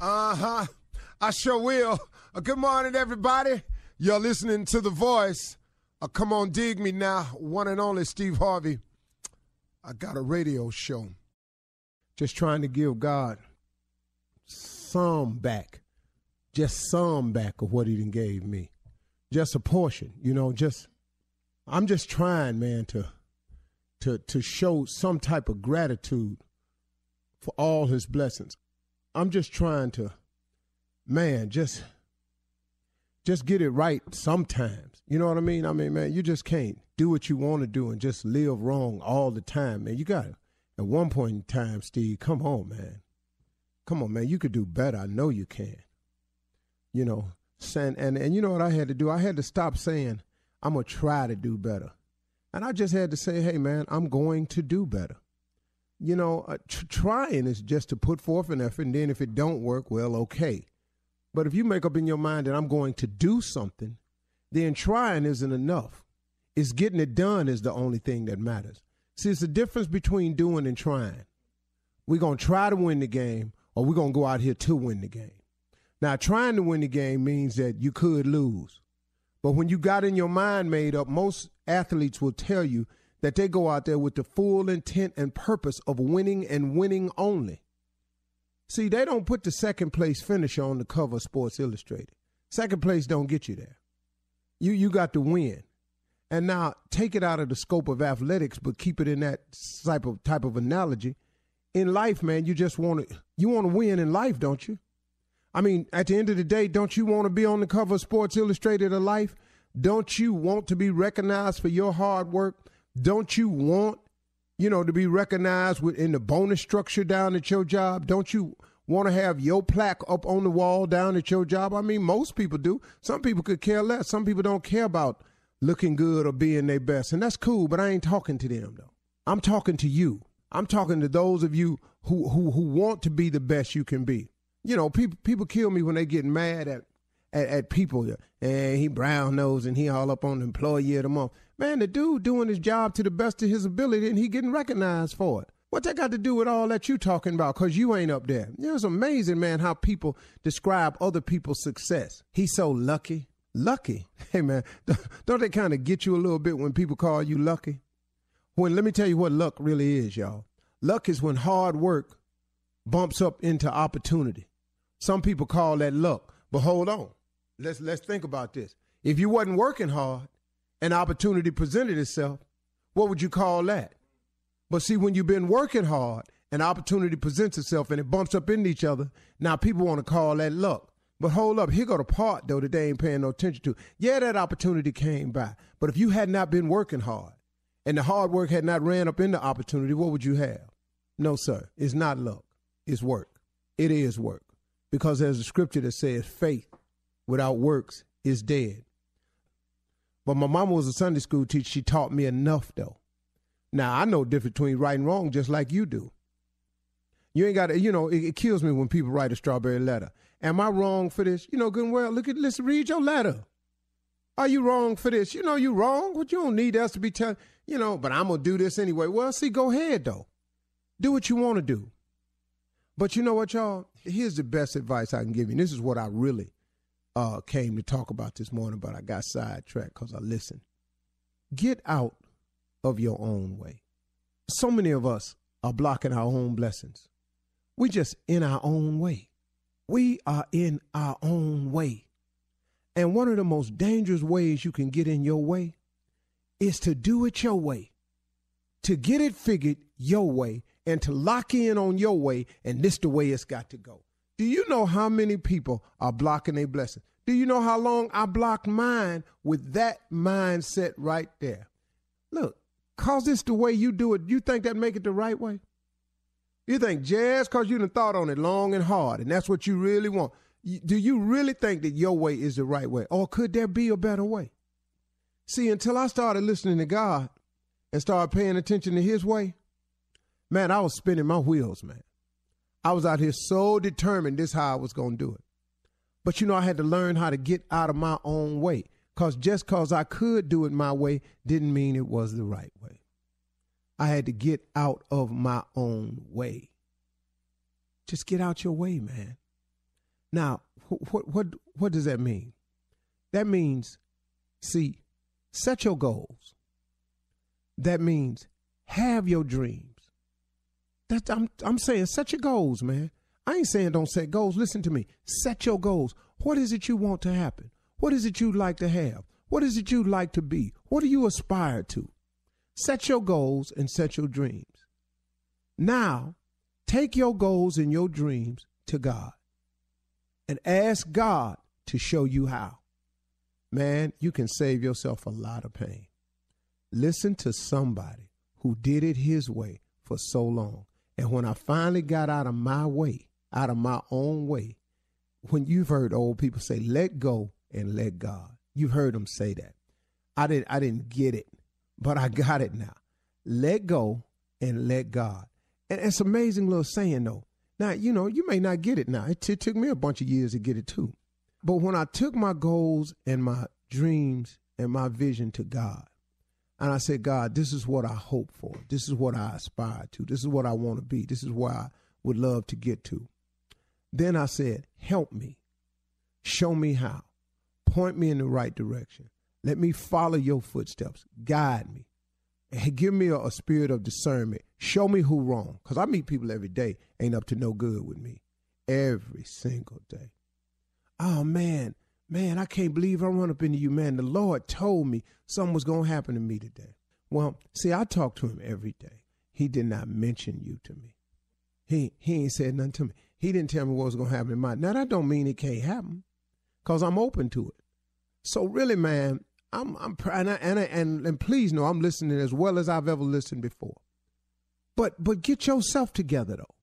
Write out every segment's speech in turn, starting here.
Uh huh. I sure will. Uh, good morning, everybody. You're listening to The Voice. Uh, come on, dig me now. One and only Steve Harvey. I got a radio show. Just trying to give God some back. Just some back of what he done gave me. Just a portion, you know, just I'm just trying, man, to to to show some type of gratitude for all his blessings. I'm just trying to, man, just just get it right sometimes. You know what I mean? I mean, man, you just can't do what you want to do and just live wrong all the time, man. You got to, at one point in time, Steve, come on, man. Come on, man. You could do better. I know you can. You know, and, and, and you know what I had to do? I had to stop saying, I'm going to try to do better. And I just had to say, hey, man, I'm going to do better you know, uh, tr- trying is just to put forth an effort, and then if it don't work, well, okay. But if you make up in your mind that I'm going to do something, then trying isn't enough. It's getting it done is the only thing that matters. See, it's the difference between doing and trying. We're going to try to win the game, or we're going to go out here to win the game. Now, trying to win the game means that you could lose. But when you got in your mind made up, most athletes will tell you that they go out there with the full intent and purpose of winning and winning only. See, they don't put the second place finisher on the cover of Sports Illustrated. Second place don't get you there. You you got to win. And now take it out of the scope of athletics, but keep it in that type of type of analogy. In life, man, you just want to you want to win in life, don't you? I mean, at the end of the day, don't you want to be on the cover of Sports Illustrated of life? Don't you want to be recognized for your hard work? Don't you want, you know, to be recognized within the bonus structure down at your job? Don't you want to have your plaque up on the wall down at your job? I mean, most people do. Some people could care less. Some people don't care about looking good or being their best. And that's cool, but I ain't talking to them though. I'm talking to you. I'm talking to those of you who who who want to be the best you can be. You know, people people kill me when they get mad at at, at people. And he brown nose and he all up on the employee of the month. Man, the dude doing his job to the best of his ability and he getting recognized for it. What that got to do with all that you talking about? Cause you ain't up there. You know, it's amazing, man, how people describe other people's success. He's so lucky. Lucky. Hey, man, don't they kind of get you a little bit when people call you lucky? When let me tell you what luck really is, y'all. Luck is when hard work bumps up into opportunity. Some people call that luck, but hold on. Let's let's think about this. If you wasn't working hard, an opportunity presented itself, what would you call that? But see, when you've been working hard, an opportunity presents itself and it bumps up into each other. Now people want to call that luck. But hold up, here go the part though that they ain't paying no attention to. Yeah, that opportunity came by. But if you had not been working hard and the hard work had not ran up into opportunity, what would you have? No, sir. It's not luck. It's work. It is work. Because there's a scripture that says faith without works is dead. But my mama was a Sunday school teacher. She taught me enough though. Now I know difference between right and wrong just like you do. You ain't got to, you know, it, it, kills me when people write a strawberry letter. Am I wrong for this? You know, good and well, look at, let's read your letter. Are you wrong for this? You know, you wrong, but you don't need us to be telling, you know, but I'm going to do this anyway. Well, see, go ahead, though. Do what you want to do. But you know what, y'all? Here's the best advice I can give you. And this is what I really uh, came to talk about this morning, but I got sidetracked because I listened. Get out of your own way. So many of us are blocking our own blessings. We just in our own way. We are in our own way. And one of the most dangerous ways you can get in your way is to do it your way, to get it figured your way, and to lock in on your way, and this the way it's got to go. Do you know how many people are blocking a blessing? Do you know how long I blocked mine with that mindset right there? Look, cause this the way you do it, you think that make it the right way? You think just cause you done thought on it long and hard, and that's what you really want. Do you really think that your way is the right way? Or could there be a better way? See, until I started listening to God and started paying attention to his way, man, I was spinning my wheels, man. I was out here so determined this how I was going to do it. But you know, I had to learn how to get out of my own way. Because just because I could do it my way didn't mean it was the right way. I had to get out of my own way. Just get out your way, man. Now, what, what, what does that mean? That means, see, set your goals. That means have your dreams. That's, I'm, I'm saying set your goals, man. I ain't saying don't set goals. Listen to me. Set your goals. What is it you want to happen? What is it you'd like to have? What is it you'd like to be? What do you aspire to? Set your goals and set your dreams. Now, take your goals and your dreams to God and ask God to show you how. Man, you can save yourself a lot of pain. Listen to somebody who did it his way for so long. And when I finally got out of my way, out of my own way, when you've heard old people say, let go and let God, you've heard them say that. I didn't I didn't get it, but I got it now. Let go and let God. And it's amazing little saying though. Now, you know, you may not get it now. It, t- it took me a bunch of years to get it too. But when I took my goals and my dreams and my vision to God, and I said, God, this is what I hope for. This is what I aspire to. This is what I want to be. This is where I would love to get to. Then I said, help me. Show me how. Point me in the right direction. Let me follow your footsteps. Guide me. And give me a, a spirit of discernment. Show me who wrong. Because I meet people every day, ain't up to no good with me. Every single day. Oh, man. Man, I can't believe I run up into you, man. The Lord told me something was going to happen to me today. Well, see, I talk to him every day. He did not mention you to me. He he ain't said nothing to me. He didn't tell me what was going to happen in my. Now that don't mean it can't happen, cause I'm open to it. So really, man, I'm I'm and I, and, I, and and please know I'm listening as well as I've ever listened before. But but get yourself together though.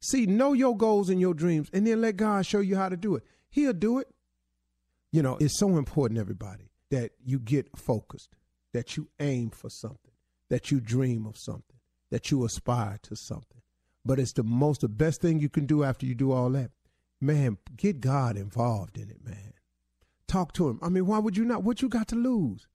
See, know your goals and your dreams, and then let God show you how to do it. He'll do it. You know, it's so important, everybody, that you get focused, that you aim for something, that you dream of something, that you aspire to something. But it's the most, the best thing you can do after you do all that. Man, get God involved in it, man. Talk to him. I mean, why would you not? What you got to lose?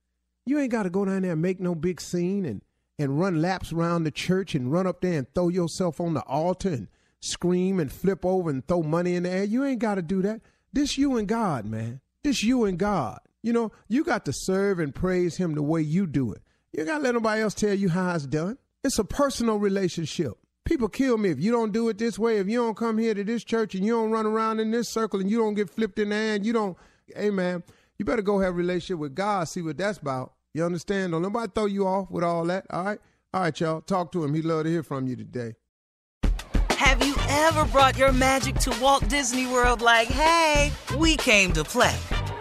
You ain't got to go down there and make no big scene and and run laps around the church and run up there and throw yourself on the altar and scream and flip over and throw money in the air. You ain't got to do that. This you and God, man. This you and God. You know, you got to serve and praise Him the way you do it. You got to let nobody else tell you how it's done. It's a personal relationship. People kill me if you don't do it this way. If you don't come here to this church and you don't run around in this circle and you don't get flipped in the air and you don't, hey man, you better go have a relationship with God, see what that's about. You understand? Don't nobody throw you off with all that. All right? All right, y'all. Talk to him. He'd love to hear from you today. Have you ever brought your magic to Walt Disney World like, hey, we came to play?